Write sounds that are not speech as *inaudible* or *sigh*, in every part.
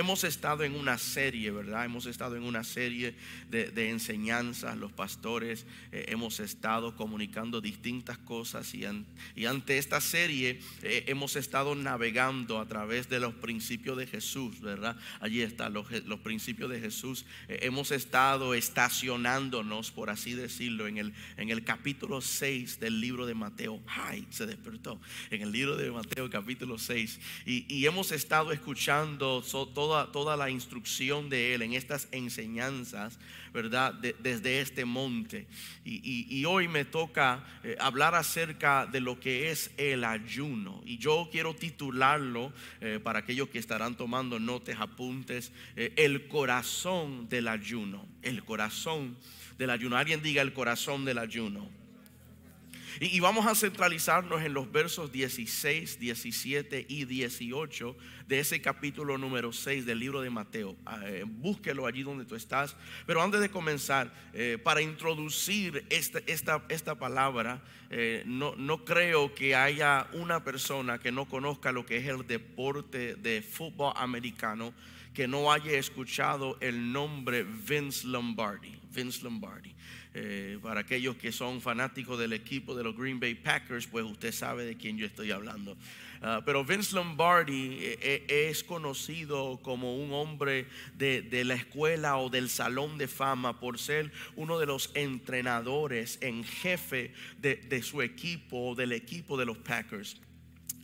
hemos estado en una serie, ¿verdad? Hemos estado en una serie de, enseñanzas, los pastores eh, hemos estado comunicando distintas cosas y, ante esta serie eh, hemos estado navegando a través de los principios de Jesús, ¿verdad? Allí están los, principios de Jesús. Eh, hemos estado estacionándonos, por así decirlo, en el, capítulo 6 del libro de Mateo. ¡Ay! Se despertó. En el libro de Mateo, capítulo 6. Y, hemos estado escuchando toda, toda la instrucción de Él en estas enseñanzas, ¿verdad? desde este monte. Y, hoy me toca eh, hablar acerca de lo que es el ayuno. Y yo quiero titularlo eh, para aquellos que estarán tomando notas, apuntes, eh, el corazón del ayuno. El corazón del ayuno. Alguien diga el corazón del ayuno. Y, vamos a centralizarnos en los versos 16, 17 y 18 de ese capítulo número 6 del libro de Mateo. Ah, eh, búsquelo allí donde tú estás. Pero antes de comenzar, eh, para introducir esta, esta, esta palabra, eh, no, no creo que haya una persona que no conozca lo que es el deporte de fútbol americano que no haya escuchado el nombre Vince Lombardi. Vince Lombardi. Eh, para aquellos que son fanáticos del equipo de los Green Bay Packers, pues usted sabe de quién yo estoy hablando. Ah, pero Vince Lombardi eh, eh, es conocido como un hombre de, la escuela o del salón de fama por ser uno de los entrenadores en jefe de, de su equipo, del equipo de los Packers.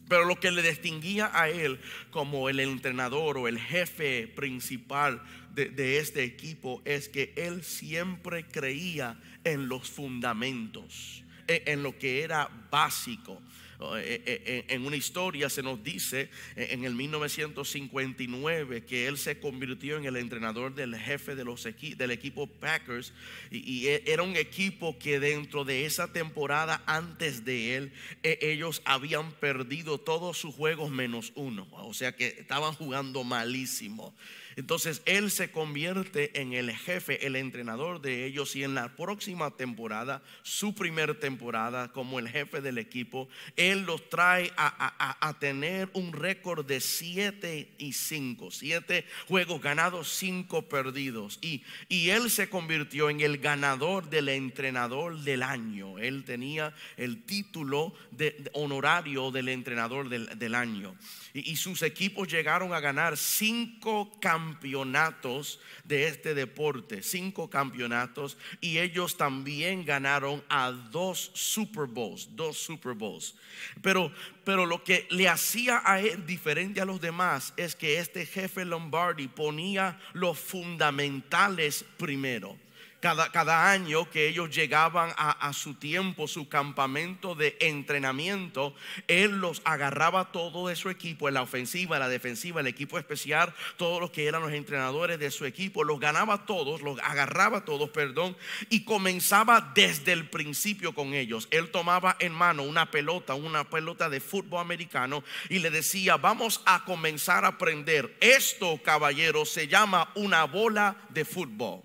Pero lo que le distinguía a él como el entrenador o el jefe principal de, este equipo es que él siempre creía en los fundamentos, en lo que era básico. Eh, eh, eh, en una historia se nos dice en el 1959 que él se convirtió en el entrenador del jefe de los del equipo Packers y, e, era un equipo que dentro de esa temporada antes de él e, ellos habían perdido todos sus juegos menos uno, o sea que estaban jugando malísimo. Entonces él se convierte en el jefe, el entrenador de ellos y en la próxima temporada, su primer temporada como el jefe del equipo, él los trae a, tener un récord de 7 y 5, 7 juegos ganados, 5 perdidos. Y, y él se convirtió en el ganador del entrenador del año. Él tenía el título de, honorario del entrenador del, año. Y, y sus equipos llegaron a ganar 5 campeonatos campeonatos de este deporte, cinco campeonatos, y ellos también ganaron a dos Super Bowls, dos Super Bowls. Pero, pero lo que le hacía a él diferente a los demás es que este jefe Lombardi ponía los fundamentales primero. Cada, año que ellos llegaban a, su tiempo, su campamento de entrenamiento, él los agarraba todo de su equipo, en la ofensiva, en la defensiva, el equipo especial, todos los que eran los entrenadores de su equipo, los ganaba todos, los agarraba todos, perdón, y comenzaba desde el principio con ellos. Él tomaba en mano una pelota, una pelota de fútbol americano y le decía, vamos a comenzar a aprender. Esto, caballero, se llama una bola de fútbol.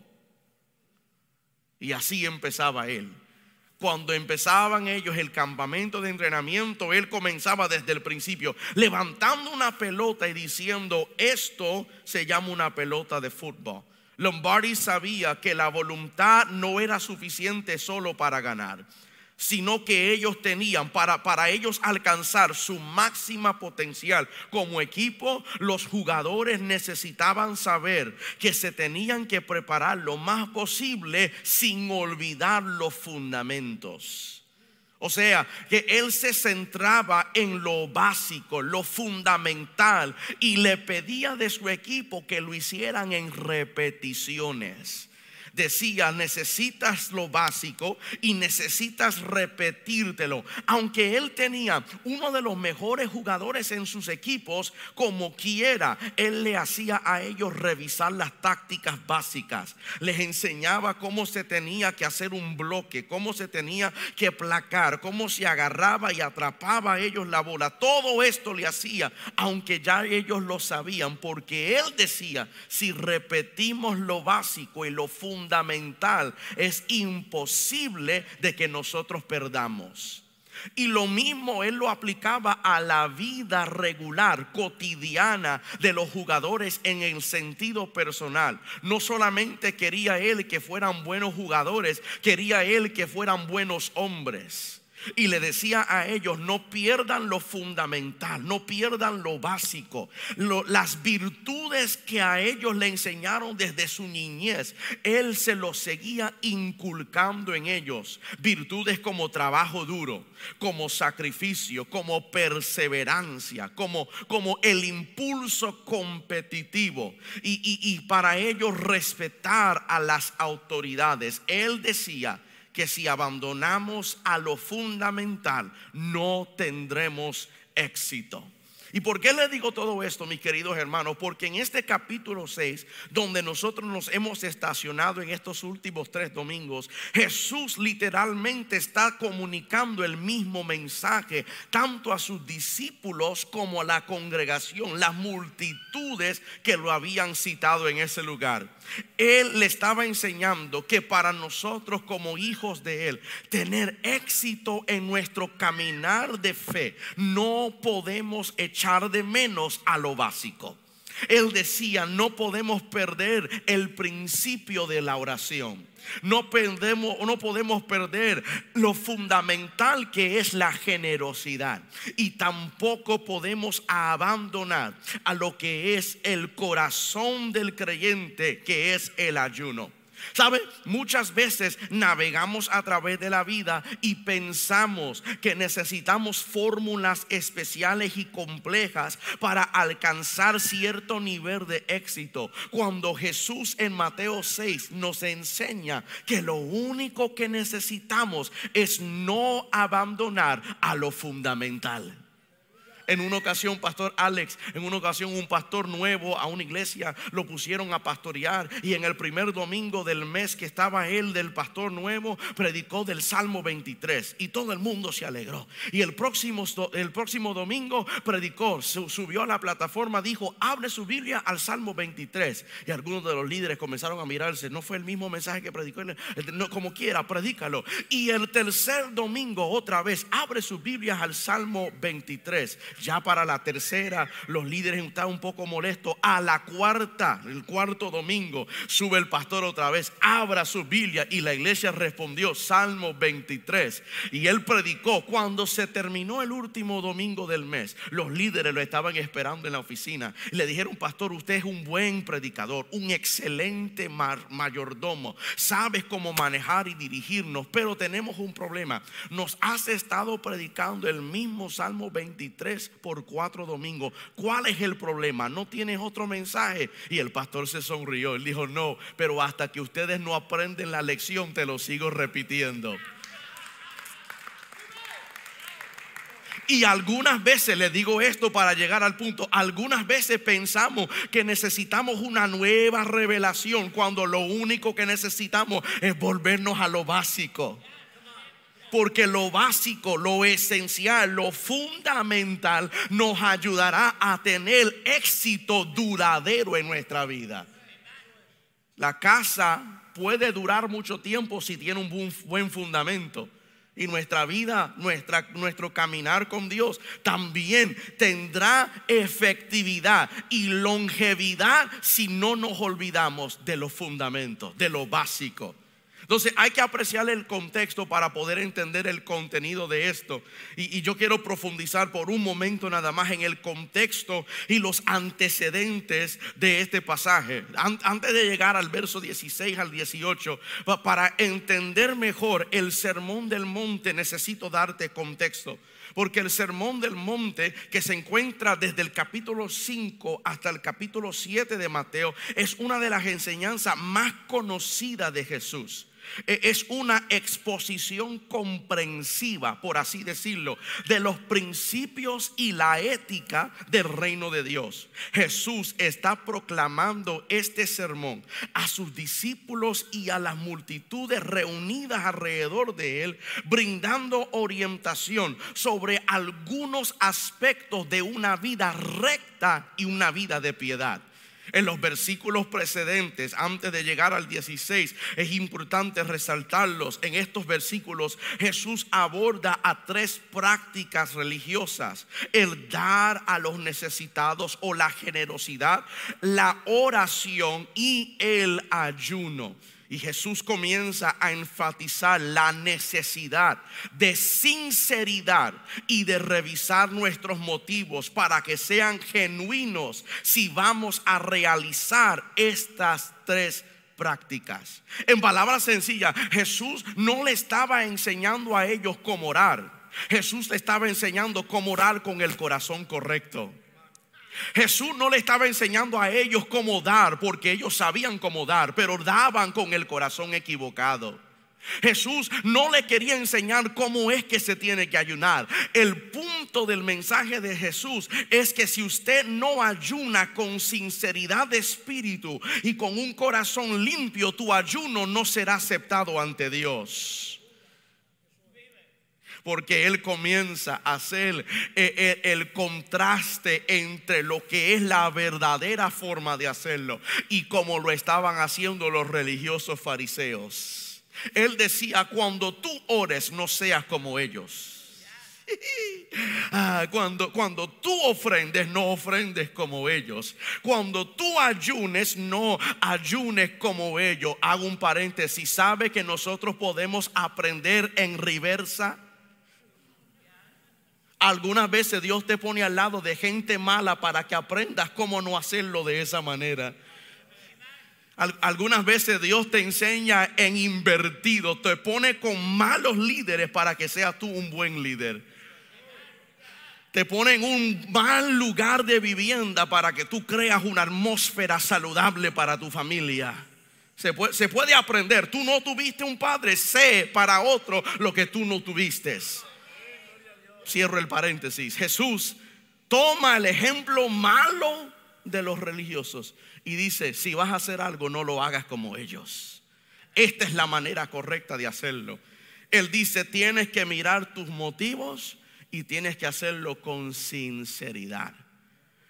Y así empezaba él. Cuando empezaban ellos el campamento de entrenamiento, él comenzaba desde el principio, levantando una pelota y diciendo, esto se llama una pelota de fútbol. Lombardi sabía que la voluntad no era suficiente solo para ganar sino que ellos tenían para, para ellos alcanzar su máxima potencial como equipo, los jugadores necesitaban saber que se tenían que preparar lo más posible sin olvidar los fundamentos. O sea, que él se centraba en lo básico, lo fundamental, y le pedía de su equipo que lo hicieran en repeticiones decía, necesitas lo básico y necesitas repetírtelo. Aunque él tenía uno de los mejores jugadores en sus equipos, como quiera, él le hacía a ellos revisar las tácticas básicas. Les enseñaba cómo se tenía que hacer un bloque, cómo se tenía que placar, cómo se agarraba y atrapaba a ellos la bola. Todo esto le hacía, aunque ya ellos lo sabían, porque él decía, si repetimos lo básico y lo fundamental, fundamental, es imposible de que nosotros perdamos. Y lo mismo él lo aplicaba a la vida regular, cotidiana de los jugadores en el sentido personal. No solamente quería él que fueran buenos jugadores, quería él que fueran buenos hombres. Y le decía a ellos, no pierdan lo fundamental, no pierdan lo básico, las virtudes que a ellos le enseñaron desde su niñez. Él se los seguía inculcando en ellos. Virtudes como trabajo duro, como sacrificio, como perseverancia, como, como el impulso competitivo. Y, y para ellos respetar a las autoridades. Él decía, que si abandonamos a lo fundamental, no tendremos éxito. ¿Y por qué le digo todo esto, mis queridos hermanos? Porque en este capítulo 6, donde nosotros nos hemos estacionado en estos últimos tres domingos, Jesús literalmente está comunicando el mismo mensaje tanto a sus discípulos como a la congregación, las multitudes que lo habían citado en ese lugar. Él le estaba enseñando que para nosotros como hijos de Él, tener éxito en nuestro caminar de fe, no podemos echar de menos a lo básico. Él decía, no podemos perder el principio de la oración. No, perdemos, no podemos perder lo fundamental que es la generosidad. Y tampoco podemos abandonar a lo que es el corazón del creyente, que es el ayuno. ¿Sabe? Muchas veces navegamos a través de la vida y pensamos que necesitamos fórmulas especiales y complejas para alcanzar cierto nivel de éxito. Cuando Jesús en Mateo 6 nos enseña que lo único que necesitamos es no abandonar a lo fundamental. En una ocasión, Pastor Alex, en una ocasión un pastor nuevo a una iglesia lo pusieron a pastorear y en el primer domingo del mes que estaba él del pastor nuevo, predicó del Salmo 23 y todo el mundo se alegró. Y el próximo, el próximo domingo predicó, subió a la plataforma, dijo, abre su Biblia al Salmo 23. Y algunos de los líderes comenzaron a mirarse, no fue el mismo mensaje que predicó, no, como quiera, predícalo. Y el tercer domingo otra vez, abre sus Biblias al Salmo 23 ya para la tercera, los líderes estaban un poco molestos. A la cuarta, el cuarto domingo, sube el pastor otra vez, abra su Biblia y la iglesia respondió, Salmo 23. Y él predicó cuando se terminó el último domingo del mes. Los líderes lo estaban esperando en la oficina. Le dijeron, pastor, usted es un buen predicador, un excelente mayordomo. Sabes cómo manejar y dirigirnos, pero tenemos un problema. Nos has estado predicando el mismo Salmo 23 por cuatro domingos. ¿Cuál es el problema? ¿No tienes otro mensaje? Y el pastor se sonrió. Él dijo, no, pero hasta que ustedes no aprenden la lección, te lo sigo repitiendo. Y algunas veces, les digo esto para llegar al punto, algunas veces pensamos que necesitamos una nueva revelación cuando lo único que necesitamos es volvernos a lo básico. Porque lo básico, lo esencial, lo fundamental nos ayudará a tener éxito duradero en nuestra vida. La casa puede durar mucho tiempo si tiene un buen fundamento. Y nuestra vida, nuestra, nuestro caminar con Dios también tendrá efectividad y longevidad si no nos olvidamos de los fundamentos, de lo básico. Entonces hay que apreciar el contexto para poder entender el contenido de esto. Y, yo quiero profundizar por un momento nada más en el contexto y los antecedentes de este pasaje. antes de llegar al verso 16 al 18, para entender mejor el sermón del monte necesito darte contexto. Porque el sermón del monte que se encuentra desde el capítulo 5 hasta el capítulo 7 de Mateo es una de las enseñanzas más conocidas de Jesús. E, es una exposición comprensiva, por así decirlo, de los principios y la ética del reino de Dios. Jesús está proclamando este sermón a sus discípulos y a las multitudes reunidas alrededor de él, brindando orientación sobre algunos aspectos de una vida recta y una vida de piedad. En los versículos precedentes, antes de llegar al 16, es importante resaltarlos. En estos versículos Jesús aborda a tres prácticas religiosas. El dar a los necesitados o la generosidad, la oración y el ayuno. Y Jesús comienza a enfatizar la necesidad de sinceridad y de revisar nuestros motivos para que sean genuinos si vamos a realizar estas tres prácticas. En palabras sencillas, Jesús no le estaba enseñando a ellos cómo orar. Jesús le estaba enseñando cómo orar con el corazón correcto. Jesús no le estaba enseñando a ellos cómo dar, porque ellos sabían cómo dar, pero daban con el corazón equivocado. Jesús no le quería enseñar cómo es que se tiene que ayunar. El punto del mensaje de Jesús es que si usted no ayuna con sinceridad de espíritu y con un corazón limpio, tu ayuno no será aceptado ante Dios porque Él comienza a hacer eh, eh, el contraste entre lo que es la verdadera forma de hacerlo y como lo estaban haciendo los religiosos fariseos. Él decía, cuando tú ores no seas como ellos. Ah, cuando, cuando tú ofrendes, no ofrendes como ellos. Cuando tú ayunes, no ayunes como ellos. Hago un paréntesis. ¿Sabe que nosotros podemos aprender en reversa? Algunas veces Dios te pone al lado de gente mala para que aprendas cómo no hacerlo de esa manera. Algunas veces Dios te enseña en invertido, te pone con malos líderes para que seas tú un buen líder. Te pone en un mal lugar de vivienda para que tú creas una atmósfera saludable para tu familia. Se puede, se puede aprender. Tú no tuviste un padre, sé para otro lo que tú no tuviste cierro el paréntesis, Jesús toma el ejemplo malo de los religiosos y dice, si vas a hacer algo, no lo hagas como ellos. Esta es la manera correcta de hacerlo. Él dice, tienes que mirar tus motivos y tienes que hacerlo con sinceridad.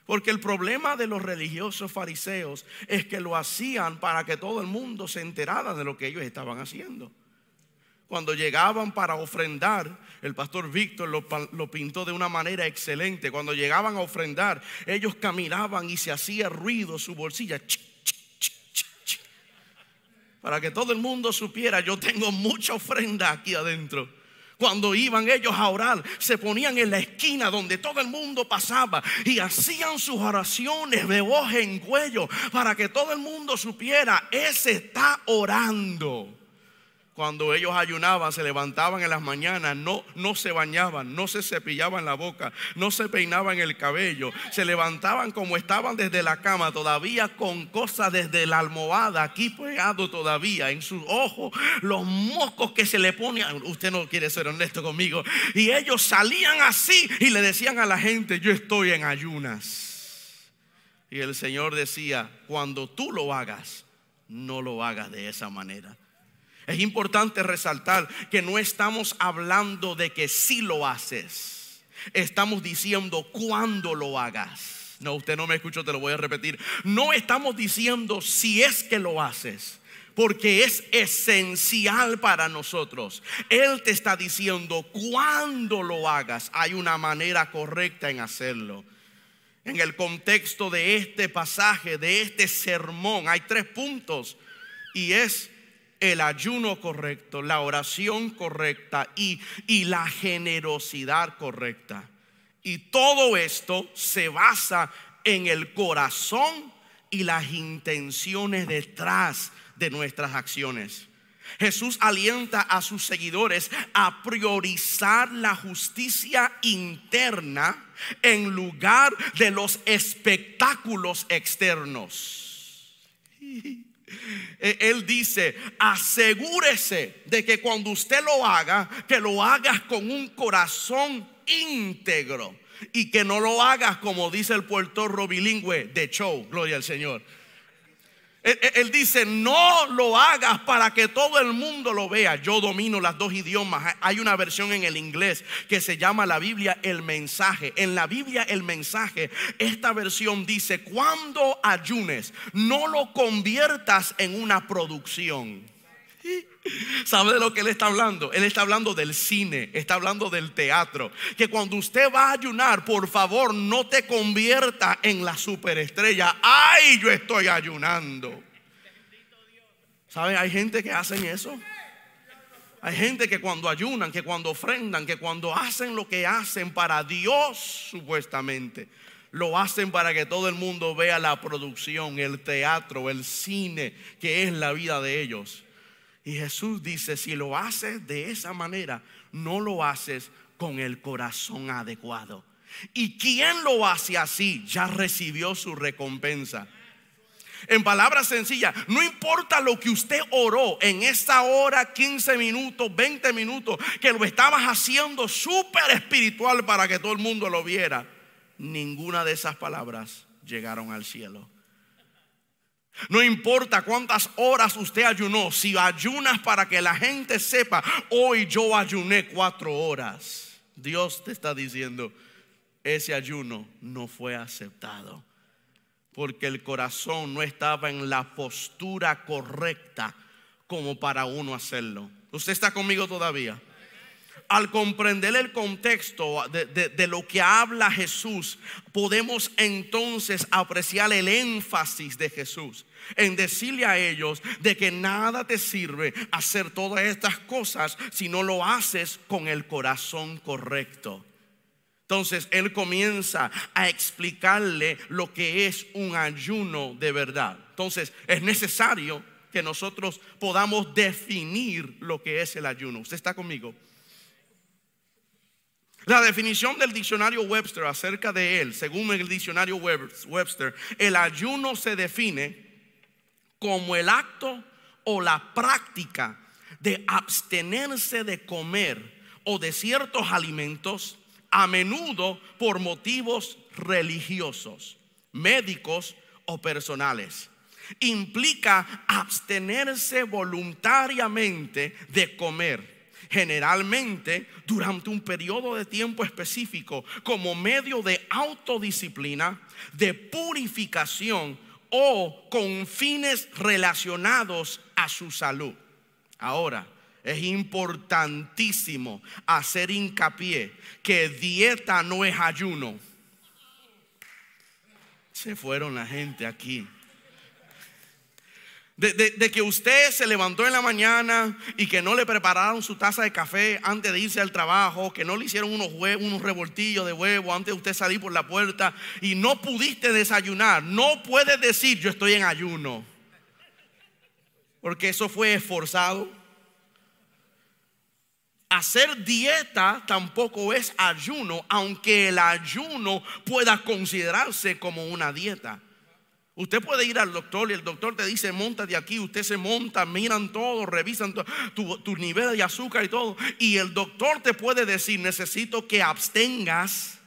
Porque el problema de los religiosos fariseos es que lo hacían para que todo el mundo se enterara de lo que ellos estaban haciendo cuando llegaban para ofrendar, el pastor Víctor lo, pintó de una manera excelente. Cuando llegaban a ofrendar, ellos caminaban y se hacía ruido su bolsilla. para que todo el mundo supiera, yo tengo mucha ofrenda aquí adentro. Cuando iban ellos a orar, se ponían en la esquina donde todo el mundo pasaba y hacían sus oraciones de voz en cuello para que todo el mundo supiera, ese está orando cuando ellos ayunaban, se levantaban en las mañanas, no, no se bañaban, no se cepillaban la boca, no se peinaban el cabello, se levantaban como estaban desde la cama, todavía con cosas desde la almohada, aquí pegado todavía en sus ojos, los moscos que se le ponían, usted no quiere ser honesto conmigo, y ellos salían así y le decían a la gente, yo estoy en ayunas. Y el Señor decía, cuando tú lo hagas, no lo hagas de esa manera. Es importante resaltar que no estamos hablando de que si lo haces, estamos diciendo cuando lo hagas. No, usted no me escuchó, te lo voy a repetir. No estamos diciendo si es que lo haces porque es esencial para nosotros. Él te está diciendo cuando lo hagas, hay una manera correcta en hacerlo. En el contexto de este pasaje, de este sermón, hay tres puntos y es el ayuno correcto, la oración correcta y, y la generosidad correcta. Y todo esto se basa en el corazón y las intenciones detrás de nuestras acciones. Jesús alienta a sus seguidores a priorizar la justicia interna en lugar de los espectáculos externos. *laughs* Eh, él dice, asegúrese de que cuando usted lo haga, que lo hagas con un corazón íntegro y que no lo hagas como dice el puertorro bilingüe de show, gloria al Señor. Él, dice, no lo hagas para que todo el mundo lo vea. Yo domino las dos idiomas. Hay una versión en el inglés que se llama la Biblia el mensaje. En la Biblia el mensaje, esta versión dice, cuando ayunes, no lo conviertas en una producción. ¿Sabe de lo que él está hablando? Él está hablando del cine, está hablando del teatro. Que cuando usted va a ayunar, por favor, no te convierta en la superestrella. ¡Ay, yo estoy ayunando! ¿Sabe? Hay gente que hacen eso. Hay gente que cuando ayunan, que cuando ofrendan, que cuando hacen lo que hacen para Dios, supuestamente, lo hacen para que todo el mundo vea la producción, el teatro, el cine, que es la vida de ellos. Y Jesús dice, si lo haces de esa manera, no lo haces con el corazón adecuado. Y quien lo hace así ya recibió su recompensa. En palabras sencillas, no importa lo que usted oró en esta hora, 15 minutos, 20 minutos, que lo estabas haciendo súper espiritual para que todo el mundo lo viera, ninguna de esas palabras llegaron al cielo. No importa cuántas horas usted ayunó, si ayunas para que la gente sepa, hoy yo ayuné cuatro horas, Dios te está diciendo, ese ayuno no fue aceptado, porque el corazón no estaba en la postura correcta como para uno hacerlo. ¿Usted está conmigo todavía? Al comprender el contexto de, lo que habla Jesús, podemos entonces apreciar el énfasis de Jesús en decirle a ellos de que nada te sirve hacer todas estas cosas si no lo haces con el corazón correcto. Entonces él comienza a explicarle lo que es un ayuno de verdad. Entonces es necesario que nosotros podamos definir lo que es el ayuno. ¿Usted está conmigo? La definición del diccionario Webster acerca de él, según el diccionario Webster, el ayuno se define como el acto o la práctica de abstenerse de comer o de ciertos alimentos, a menudo por motivos religiosos, médicos o personales. Implica abstenerse voluntariamente de comer generalmente durante un periodo de tiempo específico como medio de autodisciplina, de purificación o con fines relacionados a su salud. Ahora, es importantísimo hacer hincapié que dieta no es ayuno. Se fueron la gente aquí. De, que usted se levantó en la mañana y que no le prepararon su taza de café antes de irse al trabajo, que no le hicieron unos, huevos, unos revoltillos de huevo antes de usted salir por la puerta y no pudiste desayunar. No puedes decir yo estoy en ayuno. Porque eso fue esforzado. Hacer dieta tampoco es ayuno, aunque el ayuno pueda considerarse como una dieta. Usted puede ir al doctor y el doctor te dice, monta de aquí, usted se monta, miran todo, revisan tu, nivel de azúcar y todo. Y el doctor te puede decir, necesito que abstengas,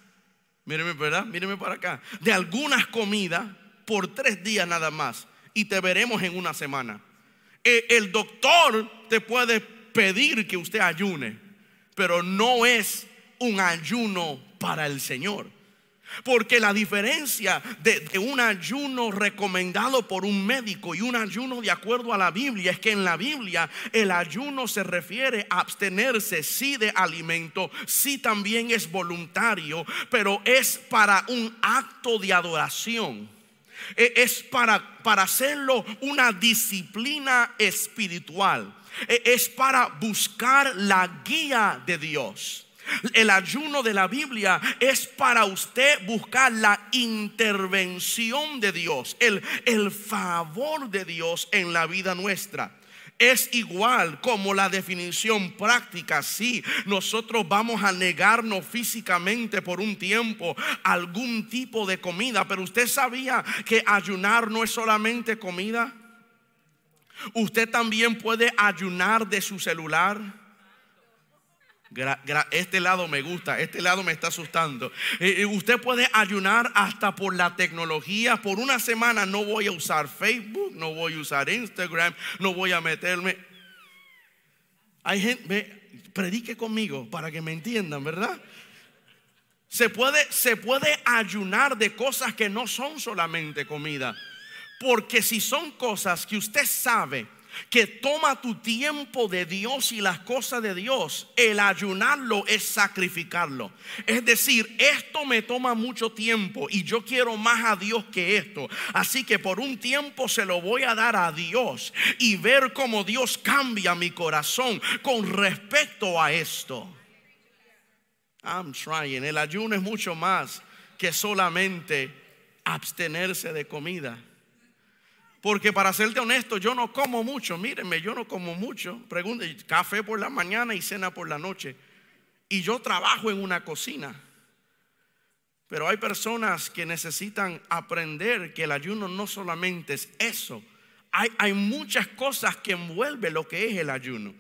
míreme, ¿verdad? Míreme para acá, de algunas comidas por tres días nada más. Y te veremos en una semana. E, el doctor te puede pedir que usted ayune, pero no es un ayuno para el Señor. Porque la diferencia de, un ayuno recomendado por un médico y un ayuno de acuerdo a la Biblia es que en la Biblia el ayuno se refiere a abstenerse sí de alimento, sí también es voluntario, pero es para un acto de adoración. E, es para, para hacerlo una disciplina espiritual. E, es para buscar la guía de Dios. El ayuno de la Biblia es para usted buscar la intervención de Dios, el, el favor de Dios en la vida nuestra es igual como la definición práctica. Si nosotros vamos a negarnos físicamente por un tiempo algún tipo de comida, pero usted sabía que ayunar no es solamente comida. Usted también puede ayunar de su celular. Este lado me gusta, este lado me está asustando. Usted puede ayunar hasta por la tecnología. Por una semana no voy a usar Facebook, no voy a usar Instagram, no voy a meterme. Hay gente, predique conmigo para que me entiendan, ¿verdad? Se puede, se puede ayunar de cosas que no son solamente comida. Porque si son cosas que usted sabe que toma tu tiempo de Dios y las cosas de Dios, el ayunarlo es sacrificarlo. Es decir, esto me toma mucho tiempo y yo quiero más a Dios que esto. Así que por un tiempo se lo voy a dar a Dios y ver cómo Dios cambia mi corazón con respecto a esto. I'm trying. El ayuno es mucho más que solamente abstenerse de comida. Porque para serte honesto, yo no como mucho. Mírenme, yo no como mucho. Pregunte, café por la mañana y cena por la noche. Y yo trabajo en una cocina. Pero hay personas que necesitan aprender que el ayuno no solamente es eso. Hay, hay muchas cosas que envuelven lo que es el ayuno.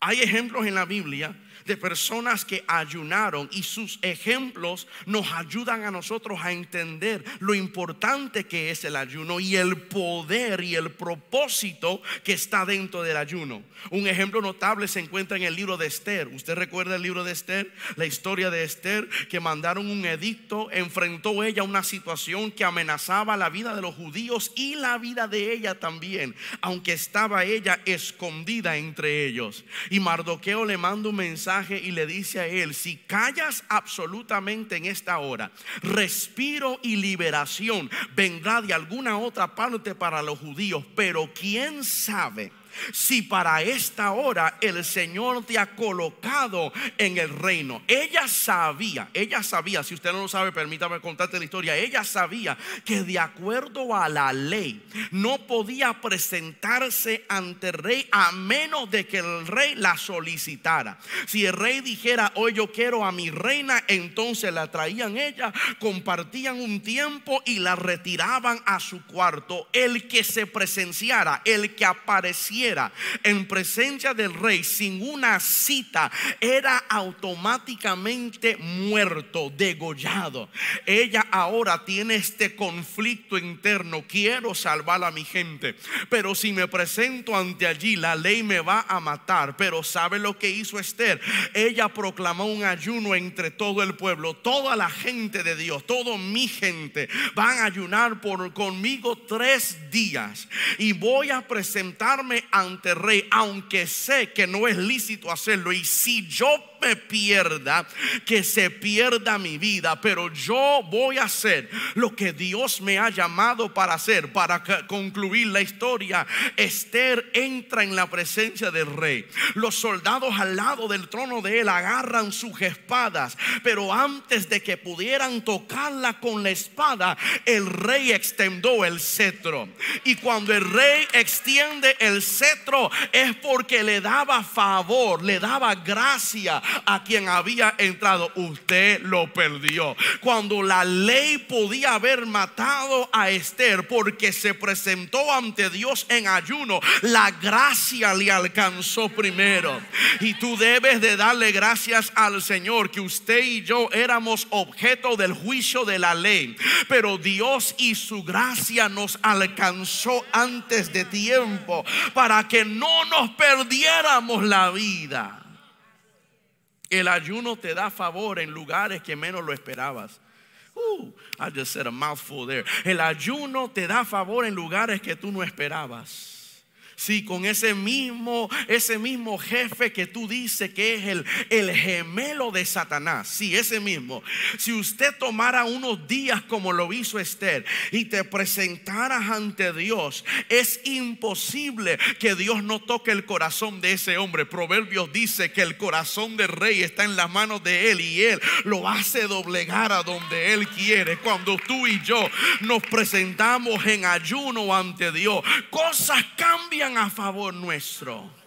Hay ejemplos en la Biblia de personas que ayunaron y sus ejemplos nos ayudan a nosotros a entender lo importante que es el ayuno y el poder y el propósito que está dentro del ayuno. Un ejemplo notable se encuentra en el libro de Esther. ¿Usted recuerda el libro de Esther? La historia de Esther que mandaron un edicto, enfrentó ella una situación que amenazaba la vida de los judíos y la vida de ella también, aunque estaba ella escondida entre ellos. Y Mardoqueo le manda un mensaje y le dice a él, si callas absolutamente en esta hora, respiro y liberación. Vendrá de alguna otra parte para los judíos, pero quién sabe si para esta hora el Señor te ha colocado en el reino. Ella sabía, ella sabía, si usted no lo sabe, permítame contarte la historia, ella sabía que de acuerdo a la ley no podía presentarse ante el rey a menos de que el rey la solicitara. Si el rey dijera, hoy yo quiero a mi reina, entonces la traían ella, compartían un tiempo y la retiraban a su cuarto. El que se presenciara, el que apareciera, en presencia del rey sin una cita era automáticamente muerto, degollado. Ella ahora tiene este conflicto interno. Quiero salvar a mi gente, pero si me presento ante allí, la ley me va a matar. Pero ¿sabe lo que hizo Esther? Ella proclamó un ayuno entre todo el pueblo, toda la gente de Dios, todo mi gente van a ayunar por conmigo tres días y voy a presentarme ante el rey, aunque sé que no es lícito hacerlo. Y si yo me pierda, que se pierda mi vida, pero yo voy a hacer lo que Dios me ha llamado para hacer. Para concluir la historia, Esther entra en la presencia del rey. Los soldados al lado del trono de él agarran sus espadas, pero antes de que pudieran tocarla con la espada, el rey extendió el cetro. Y cuando el rey extiende el cetro es porque le daba favor, le daba gracia a quien había entrado, usted lo perdió. Cuando la ley podía haber matado a Esther porque se presentó ante Dios en ayuno, la gracia le alcanzó primero. Y tú debes de darle gracias al Señor que usted y yo éramos objeto del juicio de la ley, pero Dios y su gracia nos alcanzó antes de tiempo para que no nos perdiéramos la vida. El ayuno te da favor en lugares que menos lo esperabas. Uh, I just said a mouthful there. El ayuno te da favor en lugares que tú no esperabas. Sí, con ese mismo, ese mismo jefe que tú dices que es el, el gemelo de Satanás. Sí, ese mismo. Si usted tomara unos días como lo hizo Esther y te presentaras ante Dios, es imposible que Dios no toque el corazón de ese hombre. Proverbios dice que el corazón del rey está en las manos de él y él lo hace doblegar a donde él quiere. Cuando tú y yo nos presentamos en ayuno ante Dios, cosas cambian a favor nuestro.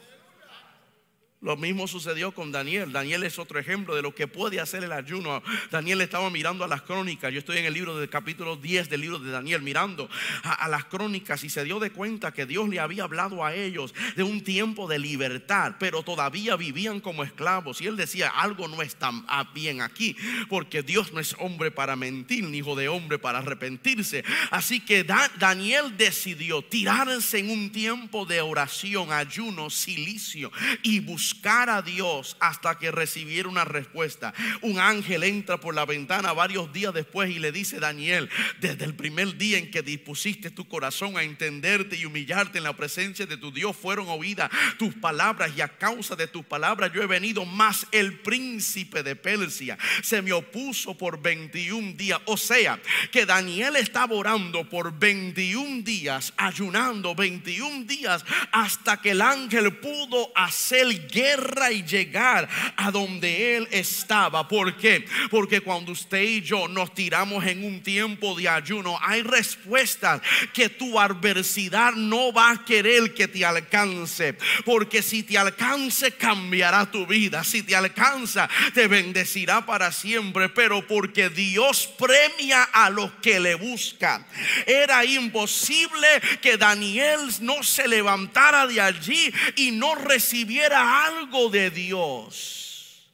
Lo mismo sucedió con Daniel. Daniel es otro ejemplo de lo que puede hacer el ayuno. Daniel estaba mirando a las crónicas. Yo estoy en el libro del capítulo 10 del libro de Daniel, mirando a, las crónicas y se dio de cuenta que Dios le había hablado a ellos de un tiempo de libertad, pero todavía vivían como esclavos. Y él decía, algo no está bien aquí, porque Dios no es hombre para mentir, ni hijo de hombre para arrepentirse. Así que Daniel decidió tirarse en un tiempo de oración, ayuno, silicio y buscar buscar a Dios hasta que recibiera una respuesta. Un ángel entra por la ventana varios días después y le dice, Daniel, desde el primer día en que dispusiste tu corazón a entenderte y humillarte en la presencia de tu Dios, fueron oídas tus palabras y a causa de tus palabras yo he venido, más el príncipe de Persia se me opuso por 21 días. O sea, que Daniel estaba orando por 21 días, ayunando 21 días hasta que el ángel pudo hacer guerra y llegar a donde Él estaba. ¿Por qué? Porque cuando usted y yo nos tiramos en un tiempo de ayuno, hay respuestas que tu adversidad no va a querer que te alcance. Porque si te alcance, cambiará tu vida. Si te alcanza, te bendecirá para siempre. Pero porque Dios premia a los que le buscan. Era imposible que Daniel no se levantara de allí y no recibiera algo algo de Dios.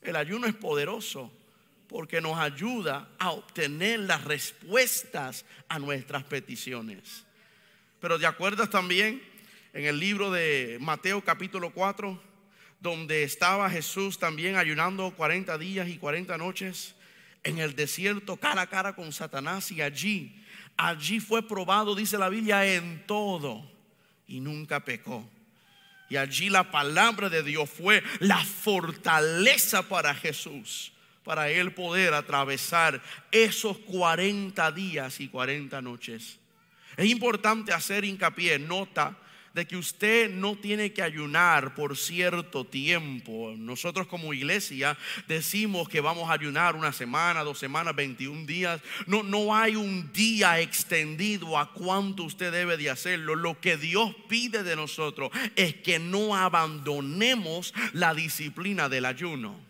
El ayuno es poderoso porque nos ayuda a obtener las respuestas a nuestras peticiones. Pero de acuerdo también en el libro de Mateo capítulo 4, donde estaba Jesús también ayunando 40 días y 40 noches en el desierto cara a cara con Satanás y allí, allí fue probado, dice la Biblia, en todo y nunca pecó. Y allí la palabra de Dios fue la fortaleza para Jesús, para él poder atravesar esos 40 días y 40 noches. Es importante hacer hincapié, nota de que usted no tiene que ayunar por cierto tiempo. Nosotros como iglesia decimos que vamos a ayunar una semana, dos semanas, 21 días. No, no hay un día extendido a cuánto usted debe de hacerlo. Lo que Dios pide de nosotros es que no abandonemos la disciplina del ayuno.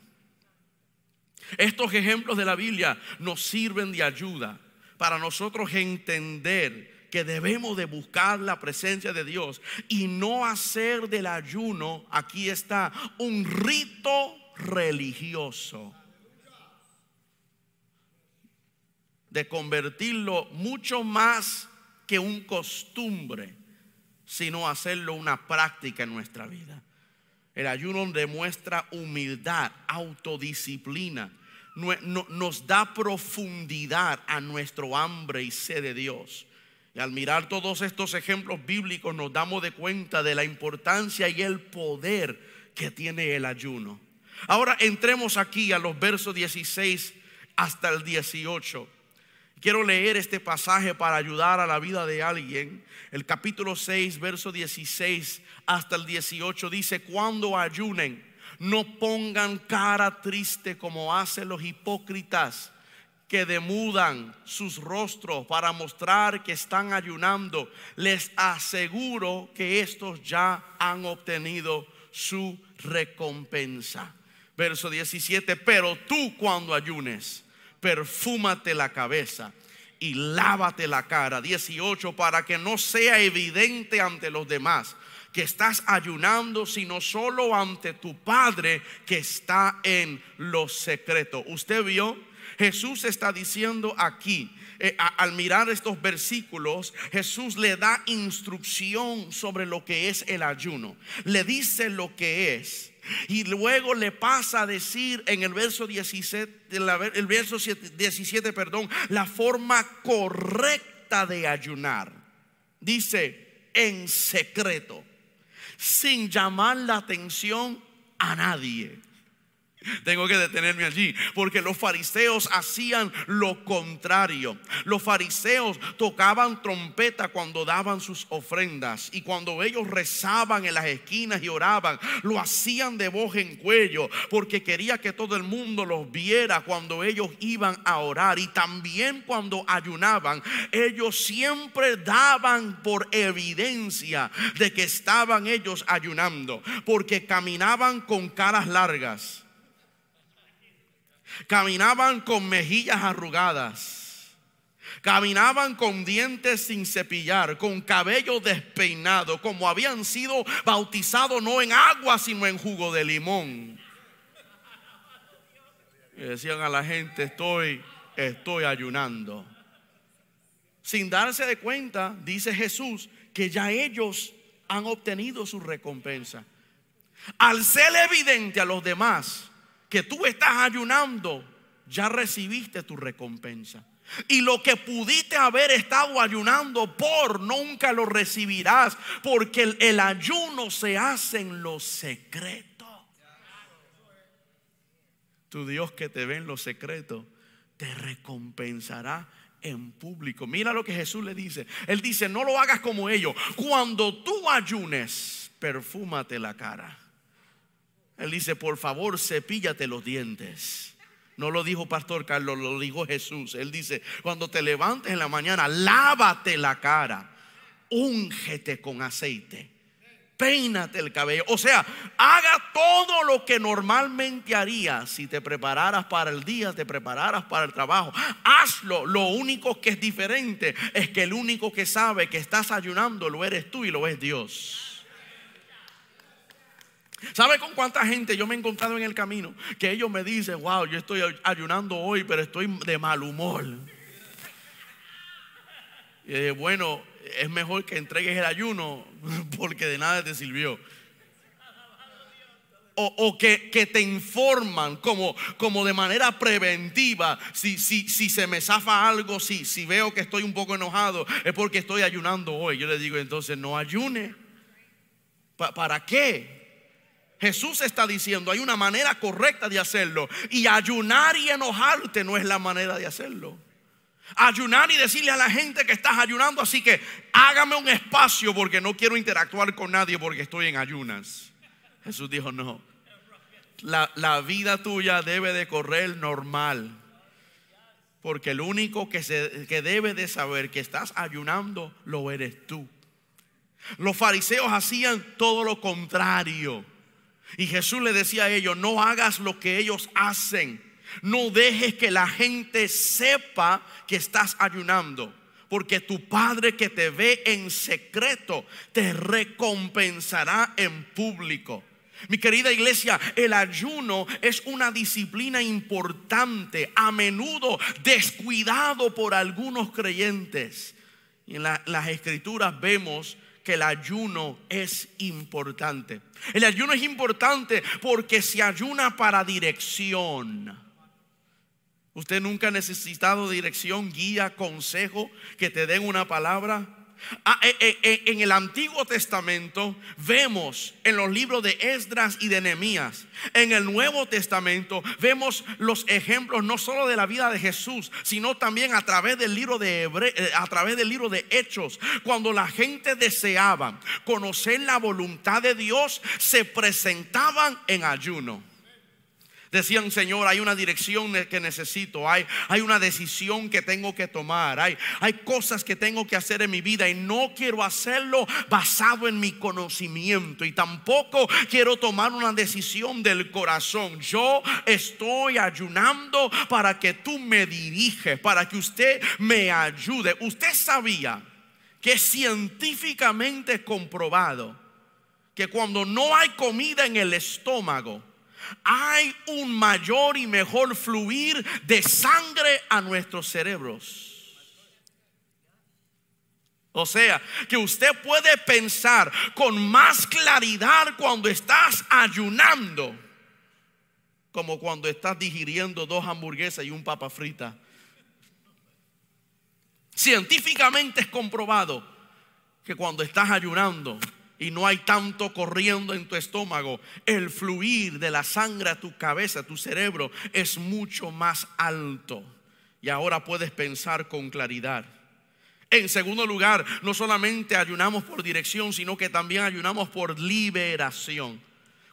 Estos ejemplos de la Biblia nos sirven de ayuda para nosotros entender que debemos de buscar la presencia de Dios y no hacer del ayuno, aquí está, un rito religioso. De convertirlo mucho más que un costumbre, sino hacerlo una práctica en nuestra vida. El ayuno demuestra humildad, autodisciplina, nos da profundidad a nuestro hambre y sed de Dios. Y al mirar todos estos ejemplos bíblicos nos damos de cuenta de la importancia y el poder que tiene el ayuno. Ahora entremos aquí a los versos 16 hasta el 18. Quiero leer este pasaje para ayudar a la vida de alguien. El capítulo 6, verso 16 hasta el 18 dice, cuando ayunen, no pongan cara triste como hacen los hipócritas que demudan sus rostros para mostrar que están ayunando, les aseguro que estos ya han obtenido su recompensa. Verso 17, pero tú cuando ayunes, perfúmate la cabeza y lávate la cara. 18, para que no sea evidente ante los demás que estás ayunando, sino solo ante tu Padre que está en los secretos. ¿Usted vio? Jesús está diciendo aquí, eh, al mirar estos versículos, Jesús le da instrucción sobre lo que es el ayuno. Le dice lo que es. Y luego le pasa a decir en el verso 17, el verso 17, perdón, la forma correcta de ayunar. Dice en secreto, sin llamar la atención a nadie. Tengo que detenerme allí, porque los fariseos hacían lo contrario. Los fariseos tocaban trompeta cuando daban sus ofrendas y cuando ellos rezaban en las esquinas y oraban, lo hacían de voz en cuello, porque quería que todo el mundo los viera cuando ellos iban a orar y también cuando ayunaban. Ellos siempre daban por evidencia de que estaban ellos ayunando, porque caminaban con caras largas Caminaban con mejillas arrugadas. Caminaban con dientes sin cepillar, con cabello despeinado, como habían sido bautizados no en agua, sino en jugo de limón. Y decían a la gente, estoy, estoy ayunando. Sin darse de cuenta, dice Jesús, que ya ellos han obtenido su recompensa. Al ser evidente a los demás que tú estás ayunando, ya recibiste tu recompensa. Y lo que pudiste haber estado ayunando por, nunca lo recibirás, porque el, ayuno se hace en lo secreto. Tu Dios que te ve en lo secreto, te recompensará en público. Mira lo que Jesús le dice. Él dice, no lo hagas como ellos. Cuando tú ayunes, perfúmate la cara él dice, por favor, cepíllate los dientes. No lo dijo Pastor Carlos, lo dijo Jesús. Él dice, cuando te levantes en la mañana, lávate la cara, úngete con aceite, peínate el cabello. O sea, haga todo lo que normalmente harías si te prepararas para el día, te prepararas para el trabajo. Hazlo. Lo único que es diferente es que el único que sabe que estás ayunando lo eres tú y lo es Dios. ¿Sabe con cuánta gente yo me he encontrado en el camino? Que ellos me dicen, wow, yo estoy ayunando hoy, pero estoy de mal humor. Y bueno, es mejor que entregues el ayuno *laughs* porque de nada te sirvió. O, que, te informan como, como de manera preventiva. Si, si, si se me zafa algo, si, si veo que estoy un poco enojado, es porque estoy ayunando hoy. Yo le digo entonces, no ayune. ¿Para qué? Jesús está diciendo, hay una manera correcta de hacerlo. Y ayunar y enojarte no es la manera de hacerlo. Ayunar y decirle a la gente que estás ayunando, así que hágame un espacio porque no quiero interactuar con nadie porque estoy en ayunas. Jesús dijo, no. La, la vida tuya debe de correr normal. Porque el único que, se, que debe de saber que estás ayunando lo eres tú. Los fariseos hacían todo lo contrario. Y Jesús le decía a ellos, no hagas lo que ellos hacen. No dejes que la gente sepa que estás ayunando. Porque tu Padre que te ve en secreto te recompensará en público. Mi querida iglesia, el ayuno es una disciplina importante, a menudo descuidado por algunos creyentes. Y en las escrituras vemos que el ayuno es importante. El ayuno es importante porque se ayuna para dirección. ¿Usted nunca ha necesitado dirección, guía, consejo, que te den una palabra? Ah, eh, eh, eh, en el Antiguo Testamento vemos en los libros de Esdras y de Nehemías. En el Nuevo Testamento vemos los ejemplos no solo de la vida de Jesús, sino también a través del libro de a través del libro de Hechos, cuando la gente deseaba conocer la voluntad de Dios, se presentaban en ayuno. Decían, Señor, hay una dirección que necesito, hay, hay una decisión que tengo que tomar, hay, hay cosas que tengo que hacer en mi vida y no quiero hacerlo basado en mi conocimiento y tampoco quiero tomar una decisión del corazón. Yo estoy ayunando para que tú me diriges, para que usted me ayude. Usted sabía que científicamente comprobado que cuando no hay comida en el estómago, hay un mayor y mejor fluir de sangre a nuestros cerebros. O sea, que usted puede pensar con más claridad cuando estás ayunando, como cuando estás digiriendo dos hamburguesas y un papa frita. Científicamente es comprobado que cuando estás ayunando y no hay tanto corriendo en tu estómago, el fluir de la sangre a tu cabeza, a tu cerebro, es mucho más alto. Y ahora puedes pensar con claridad. En segundo lugar, no solamente ayunamos por dirección, sino que también ayunamos por liberación.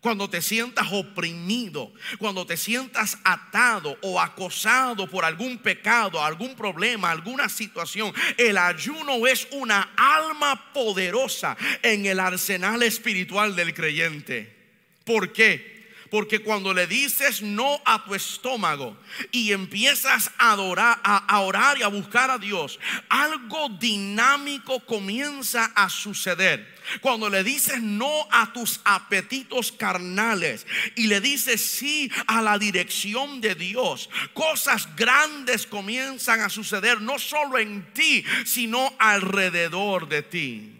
Cuando te sientas oprimido, cuando te sientas atado o acosado por algún pecado, algún problema, alguna situación, el ayuno es una alma poderosa en el arsenal espiritual del creyente. ¿Por qué? Porque cuando le dices no a tu estómago y empiezas a, adorar, a, orar y a buscar a Dios, algo dinámico comienza a suceder. Cuando le dices no a tus apetitos carnales y le dices sí a la dirección de Dios, cosas grandes comienzan a suceder no solo en ti, sino alrededor de ti.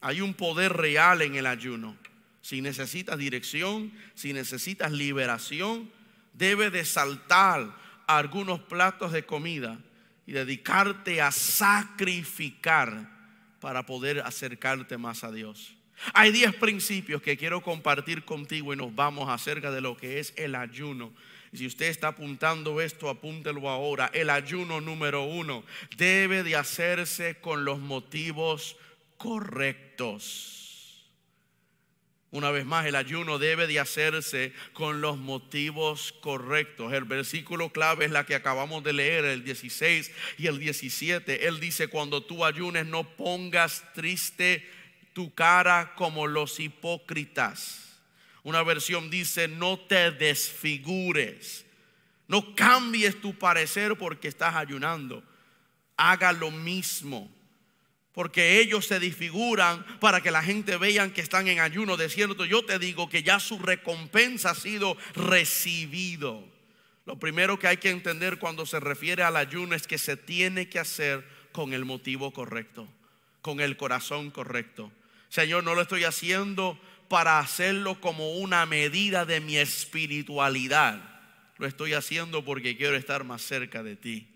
Hay un poder real en el ayuno. Si necesitas dirección, si necesitas liberación, debe de saltar algunos platos de comida y dedicarte a sacrificar para poder acercarte más a Dios. Hay 10 principios que quiero compartir contigo y nos vamos acerca de lo que es el ayuno. Y si usted está apuntando esto, apúntelo ahora. El ayuno número uno debe de hacerse con los motivos correctos. Una vez más, el ayuno debe de hacerse con los motivos correctos. El versículo clave es la que acabamos de leer, el 16 y el 17. Él dice, cuando tú ayunes no pongas triste tu cara como los hipócritas. Una versión dice, no te desfigures. No cambies tu parecer porque estás ayunando. Haga lo mismo porque ellos se disfiguran para que la gente vean que están en ayuno. De cierto, yo te digo que ya su recompensa ha sido recibido. Lo primero que hay que entender cuando se refiere al ayuno es que se tiene que hacer con el motivo correcto, con el corazón correcto. Señor, no lo estoy haciendo para hacerlo como una medida de mi espiritualidad. Lo estoy haciendo porque quiero estar más cerca de ti.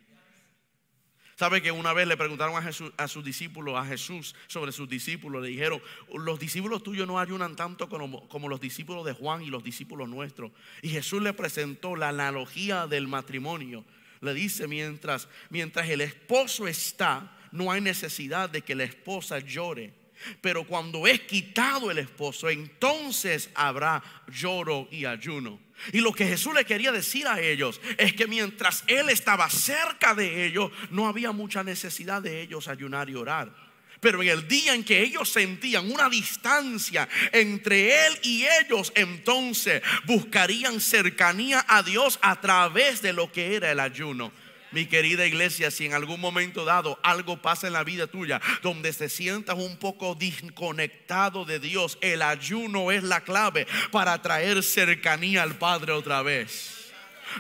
¿Sabe que una vez le preguntaron a, Jesús, a sus discípulos, a Jesús sobre sus discípulos? Le dijeron, los discípulos tuyos no ayunan tanto como, como los discípulos de Juan y los discípulos nuestros. Y Jesús le presentó la analogía del matrimonio. Le dice, mientras, mientras el esposo está, no hay necesidad de que la esposa llore. Pero cuando es quitado el esposo, entonces habrá lloro y ayuno. Y lo que Jesús le quería decir a ellos es que mientras Él estaba cerca de ellos, no había mucha necesidad de ellos ayunar y orar. Pero en el día en que ellos sentían una distancia entre Él y ellos, entonces buscarían cercanía a Dios a través de lo que era el ayuno. Mi querida iglesia, si en algún momento dado algo pasa en la vida tuya donde te sientas un poco desconectado de Dios, el ayuno es la clave para traer cercanía al Padre otra vez.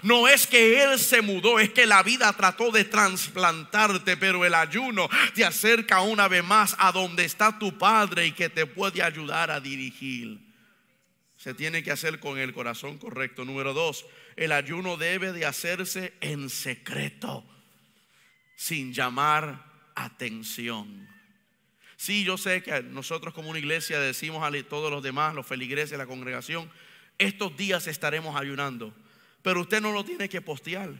No es que Él se mudó, es que la vida trató de trasplantarte, pero el ayuno te acerca una vez más a donde está tu Padre y que te puede ayudar a dirigir. Se tiene que hacer con el corazón correcto. Número dos, el ayuno debe de hacerse en secreto, sin llamar atención. Sí, yo sé que nosotros como una iglesia decimos a todos los demás, los feligreses, la congregación, estos días estaremos ayunando, pero usted no lo tiene que postear.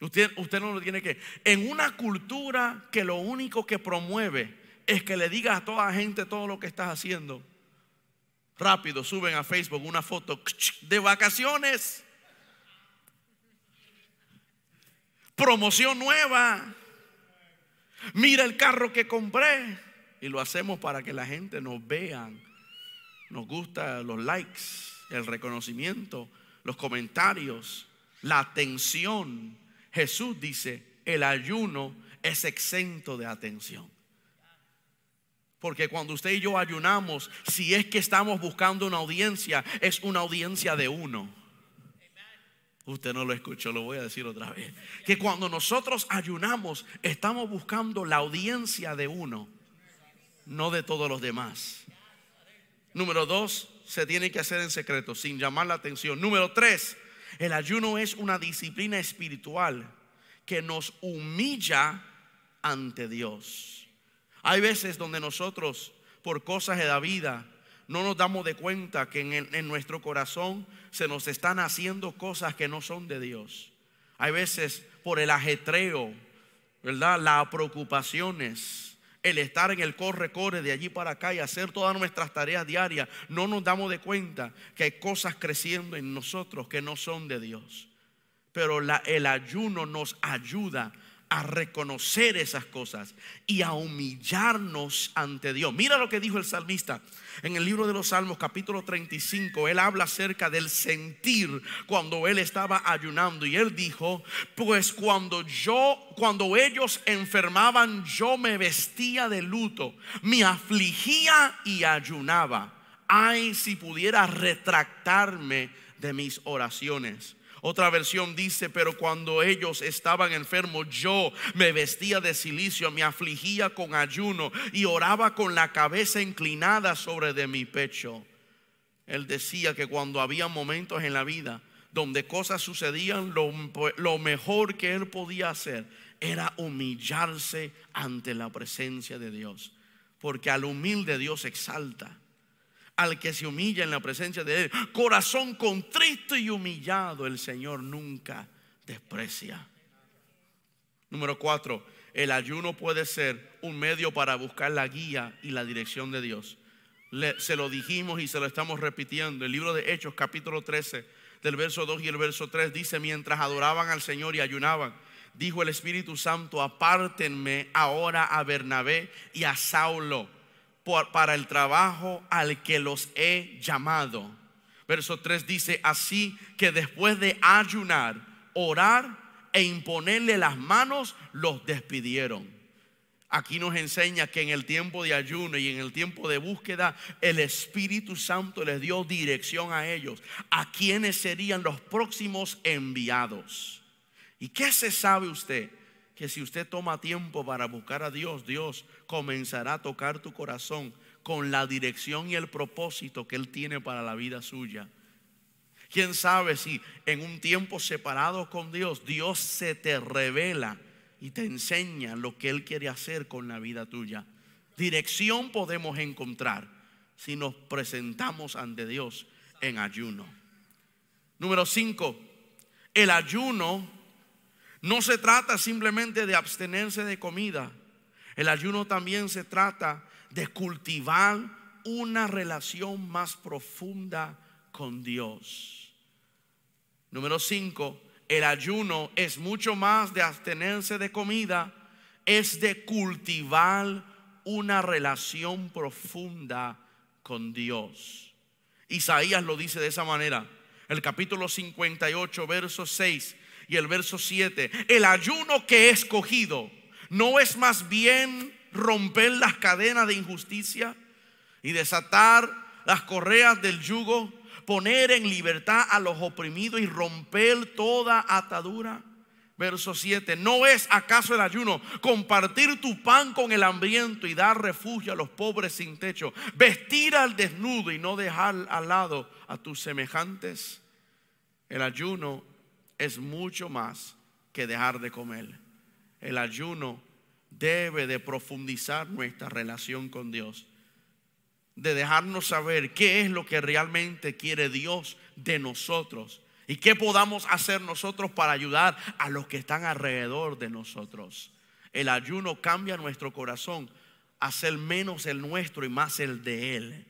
Usted, usted no lo tiene que... En una cultura que lo único que promueve es que le diga a toda la gente todo lo que estás haciendo, rápido suben a Facebook una foto de vacaciones. Promoción nueva. Mira el carro que compré. Y lo hacemos para que la gente nos vean. Nos gusta los likes, el reconocimiento, los comentarios, la atención. Jesús dice, el ayuno es exento de atención. Porque cuando usted y yo ayunamos, si es que estamos buscando una audiencia, es una audiencia de uno. Usted no lo escuchó, lo voy a decir otra vez. Que cuando nosotros ayunamos, estamos buscando la audiencia de uno, no de todos los demás. Número dos, se tiene que hacer en secreto, sin llamar la atención. Número tres, el ayuno es una disciplina espiritual que nos humilla ante Dios. Hay veces donde nosotros, por cosas de la vida, no nos damos de cuenta que en, nuestro corazón se nos están haciendo cosas que no son de Dios. Hay veces por el ajetreo, ¿verdad? Las preocupaciones, el estar en el corre-corre de allí para acá y hacer todas nuestras tareas diarias, no nos damos de cuenta que hay cosas creciendo en nosotros que no son de Dios. Pero el ayuno nos ayuda a reconocer esas cosas y a humillarnos ante Dios. Mira lo que dijo el salmista en el libro de los Salmos capítulo 35. Él habla acerca del sentir cuando él estaba ayunando y él dijo, pues cuando yo, cuando ellos enfermaban, yo me vestía de luto, me afligía y ayunaba. Ay, si pudiera retractarme de mis oraciones otra versión dice, pero cuando ellos estaban enfermos, yo me vestía de silicio, me afligía con ayuno y oraba con la cabeza inclinada sobre de mi pecho. Él decía que cuando había momentos en la vida donde cosas sucedían, lo, lo mejor que él podía hacer era humillarse ante la presencia de Dios. Porque al humilde Dios exalta al que se humilla en la presencia de Él. Corazón contrito y humillado, el Señor nunca desprecia. Número cuatro, el ayuno puede ser un medio para buscar la guía y la dirección de Dios. se lo dijimos y se lo estamos repitiendo. El libro de Hechos, capítulo 13, del verso 2 y el verso 3, dice, mientras adoraban al Señor y ayunaban, dijo el Espíritu Santo, apártenme ahora a Bernabé y a Saulo para el trabajo al que los he llamado. Verso 3 dice, así que después de ayunar, orar e imponerle las manos, los despidieron. Aquí nos enseña que en el tiempo de ayuno y en el tiempo de búsqueda, el Espíritu Santo les dio dirección a ellos, a quienes serían los próximos enviados. ¿Y qué se sabe usted? Que si usted toma tiempo para buscar a Dios, Dios comenzará a tocar tu corazón con la dirección y el propósito que Él tiene para la vida suya. ¿Quién sabe si en un tiempo separado con Dios, Dios se te revela y te enseña lo que Él quiere hacer con la vida tuya? Dirección podemos encontrar si nos presentamos ante Dios en ayuno. Número 5. El ayuno no se trata simplemente de abstenerse de comida. El ayuno también se trata de cultivar una relación más profunda con Dios. Número 5. El ayuno es mucho más de abstenerse de comida, es de cultivar una relación profunda con Dios. Isaías lo dice de esa manera. El capítulo 58, verso 6 y el verso 7. El ayuno que he escogido no es más bien romper las cadenas de injusticia y desatar las correas del yugo, poner en libertad a los oprimidos y romper toda atadura. Verso 7, ¿no es acaso el ayuno compartir tu pan con el hambriento y dar refugio a los pobres sin techo, vestir al desnudo y no dejar al lado a tus semejantes? El ayuno es mucho más que dejar de comer. El ayuno debe de profundizar nuestra relación con Dios, de dejarnos saber qué es lo que realmente quiere Dios de nosotros y qué podamos hacer nosotros para ayudar a los que están alrededor de nosotros. El ayuno cambia nuestro corazón a ser menos el nuestro y más el de Él,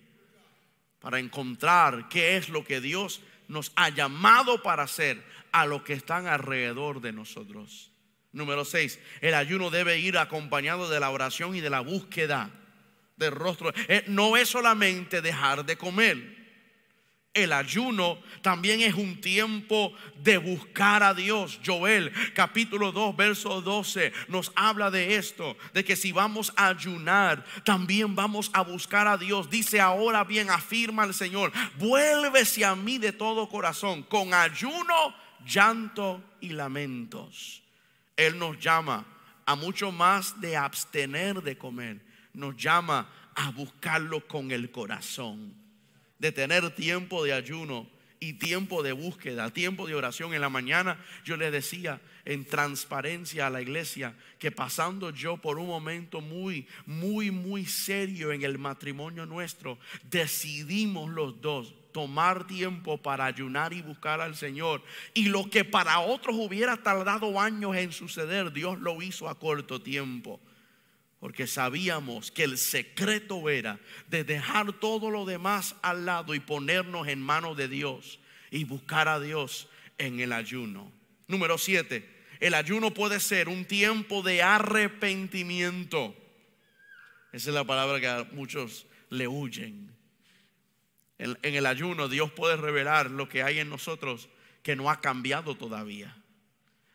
para encontrar qué es lo que Dios nos ha llamado para hacer a los que están alrededor de nosotros. Número 6, el ayuno debe ir acompañado de la oración y de la búsqueda del rostro. Eh, no es solamente dejar de comer. El ayuno también es un tiempo de buscar a Dios. Joel capítulo 2 verso 12 nos habla de esto, de que si vamos a ayunar, también vamos a buscar a Dios. Dice ahora bien, afirma el Señor, vuélvese a mí de todo corazón, con ayuno, llanto y lamentos. Él nos llama a mucho más de abstener de comer, nos llama a buscarlo con el corazón de tener tiempo de ayuno y tiempo de búsqueda, tiempo de oración. En la mañana yo le decía en transparencia a la iglesia que pasando yo por un momento muy, muy, muy serio en el matrimonio nuestro, decidimos los dos tomar tiempo para ayunar y buscar al Señor. Y lo que para otros hubiera tardado años en suceder, Dios lo hizo a corto tiempo. Porque sabíamos que el secreto era de dejar todo lo demás al lado y ponernos en manos de Dios y buscar a Dios en el ayuno. Número siete, el ayuno puede ser un tiempo de arrepentimiento. Esa es la palabra que a muchos le huyen. En, el ayuno Dios puede revelar lo que hay en nosotros que no ha cambiado todavía.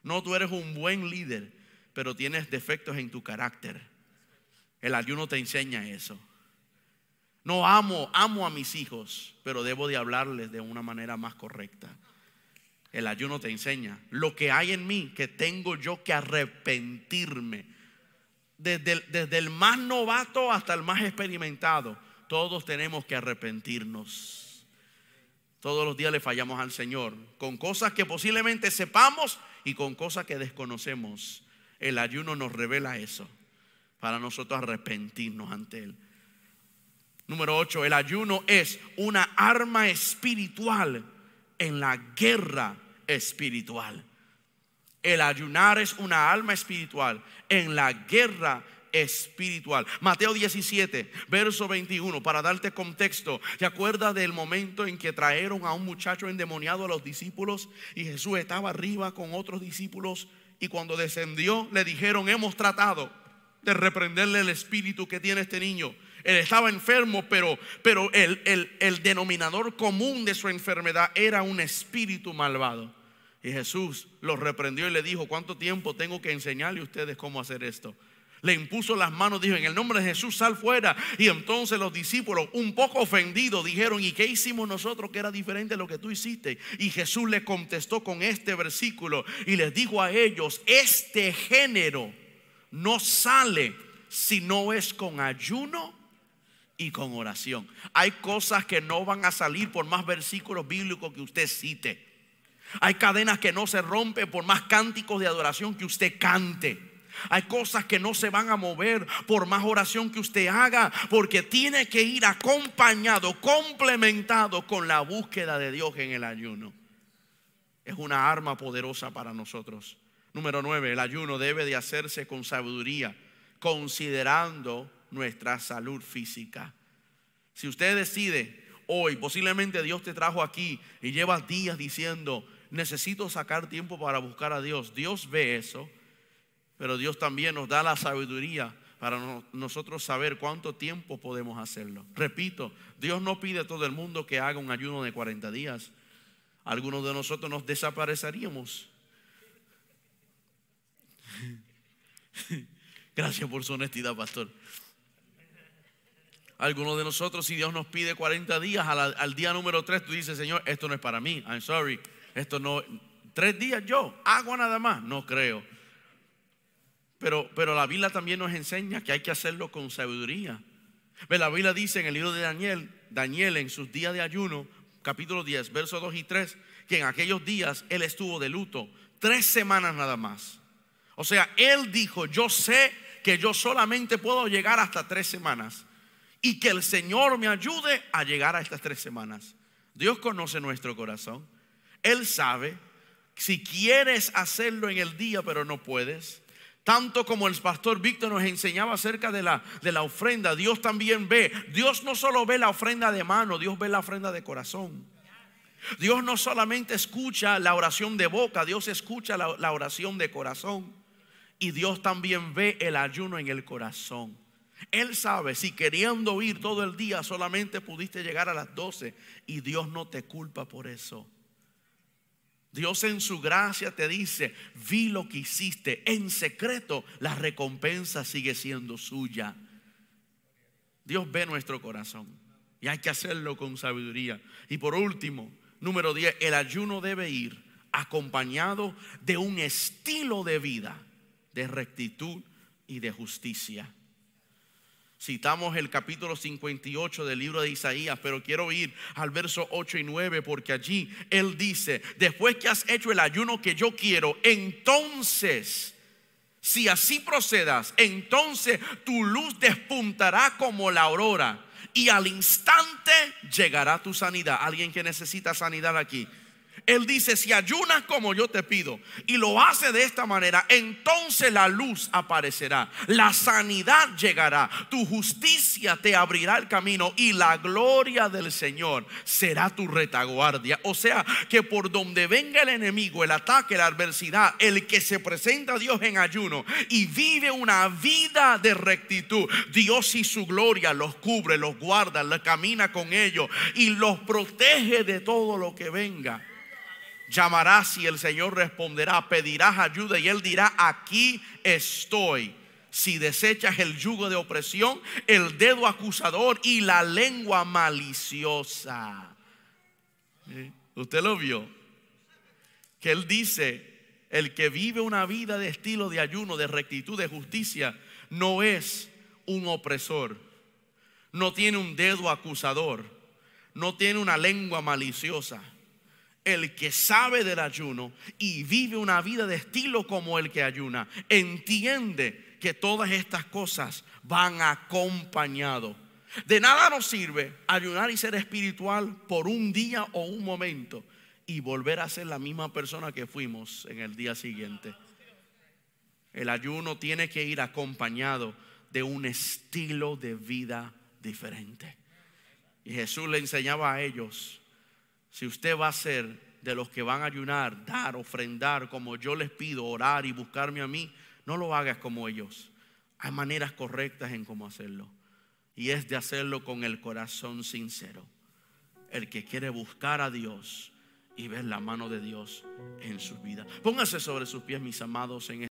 No, tú eres un buen líder, pero tienes defectos en tu carácter. El ayuno te enseña eso. No amo, amo a mis hijos, pero debo de hablarles de una manera más correcta. El ayuno te enseña lo que hay en mí que tengo yo que arrepentirme. Desde desde el más novato hasta el más experimentado, todos tenemos que arrepentirnos. Todos los días le fallamos al Señor con cosas que posiblemente sepamos y con cosas que desconocemos. El ayuno nos revela eso para nosotros arrepentirnos ante Él. Número 8, el ayuno es una arma espiritual en la guerra espiritual. El ayunar es una arma espiritual en la guerra espiritual. Mateo 17, verso 21, para darte contexto, ¿te acuerdas del momento en que trajeron a un muchacho endemoniado a los discípulos y Jesús estaba arriba con otros discípulos y cuando descendió le dijeron, hemos tratado de reprenderle el espíritu que tiene este niño. Él estaba enfermo, pero, pero el, el denominador común de su enfermedad era un espíritu malvado. Y Jesús lo reprendió y le dijo, ¿cuánto tiempo tengo que enseñarle a ustedes cómo hacer esto? Le impuso las manos, dijo, en el nombre de Jesús sal fuera. Y entonces los discípulos, un poco ofendidos, dijeron, ¿y qué hicimos nosotros que era diferente de lo que tú hiciste? Y Jesús le contestó con este versículo y les dijo a ellos, este género no sale si no es con ayuno y con oración. Hay cosas que no van a salir por más versículos bíblicos que usted cite. Hay cadenas que no se rompen por más cánticos de adoración que usted cante. Hay cosas que no se van a mover por más oración que usted haga, porque tiene que ir acompañado, complementado con la búsqueda de Dios en el ayuno. Es una arma poderosa para nosotros. Número 9, el ayuno debe de hacerse con sabiduría, considerando nuestra salud física. Si usted decide hoy, posiblemente Dios te trajo aquí y llevas días diciendo, necesito sacar tiempo para buscar a Dios. Dios ve eso, pero Dios también nos da la sabiduría para nosotros saber cuánto tiempo podemos hacerlo. Repito, Dios no pide a todo el mundo que haga un ayuno de 40 días. Algunos de nosotros nos desapareceríamos *laughs* Gracias por su honestidad, pastor. Algunos de nosotros, si Dios nos pide 40 días, al, día número 3 tú dices, Señor, esto no es para mí, I'm sorry, esto no, tres días yo, agua nada más, no creo. Pero, pero la Biblia también nos enseña que hay que hacerlo con sabiduría. La Biblia dice en el libro de Daniel, Daniel en sus días de ayuno, capítulo 10, versos 2 y 3, que en aquellos días él estuvo de luto, tres semanas nada más. O sea, él dijo, yo sé que yo solamente puedo llegar hasta tres semanas y que el Señor me ayude a llegar a estas tres semanas. Dios conoce nuestro corazón. Él sabe si quieres hacerlo en el día pero no puedes. Tanto como el pastor Víctor nos enseñaba acerca de la, de la ofrenda, Dios también ve. Dios no solo ve la ofrenda de mano, Dios ve la ofrenda de corazón. Dios no solamente escucha la oración de boca, Dios escucha la, la oración de corazón. Y Dios también ve el ayuno en el corazón. Él sabe si queriendo ir todo el día solamente pudiste llegar a las 12 y Dios no te culpa por eso. Dios en su gracia te dice, vi lo que hiciste en secreto, la recompensa sigue siendo suya. Dios ve nuestro corazón y hay que hacerlo con sabiduría. Y por último, número 10, el ayuno debe ir acompañado de un estilo de vida de rectitud y de justicia. Citamos el capítulo 58 del libro de Isaías, pero quiero ir al verso 8 y 9 porque allí él dice, después que has hecho el ayuno que yo quiero, entonces, si así procedas, entonces tu luz despuntará como la aurora y al instante llegará tu sanidad. Alguien que necesita sanidad aquí. Él dice, si ayunas como yo te pido y lo hace de esta manera, entonces la luz aparecerá, la sanidad llegará, tu justicia te abrirá el camino y la gloria del Señor será tu retaguardia. O sea, que por donde venga el enemigo, el ataque, la adversidad, el que se presenta a Dios en ayuno y vive una vida de rectitud, Dios y su gloria los cubre, los guarda, los camina con ellos y los protege de todo lo que venga. Llamarás y el Señor responderá, pedirás ayuda y Él dirá, aquí estoy. Si desechas el yugo de opresión, el dedo acusador y la lengua maliciosa. ¿Usted lo vio? Que Él dice, el que vive una vida de estilo de ayuno, de rectitud, de justicia, no es un opresor, no tiene un dedo acusador, no tiene una lengua maliciosa el que sabe del ayuno y vive una vida de estilo como el que ayuna, entiende que todas estas cosas van acompañado. De nada nos sirve ayunar y ser espiritual por un día o un momento y volver a ser la misma persona que fuimos en el día siguiente. El ayuno tiene que ir acompañado de un estilo de vida diferente. Y Jesús le enseñaba a ellos si usted va a ser de los que van a ayunar, dar, ofrendar, como yo les pido, orar y buscarme a mí, no lo hagas como ellos. Hay maneras correctas en cómo hacerlo. Y es de hacerlo con el corazón sincero. El que quiere buscar a Dios y ver la mano de Dios en su vida. Póngase sobre sus pies, mis amados, en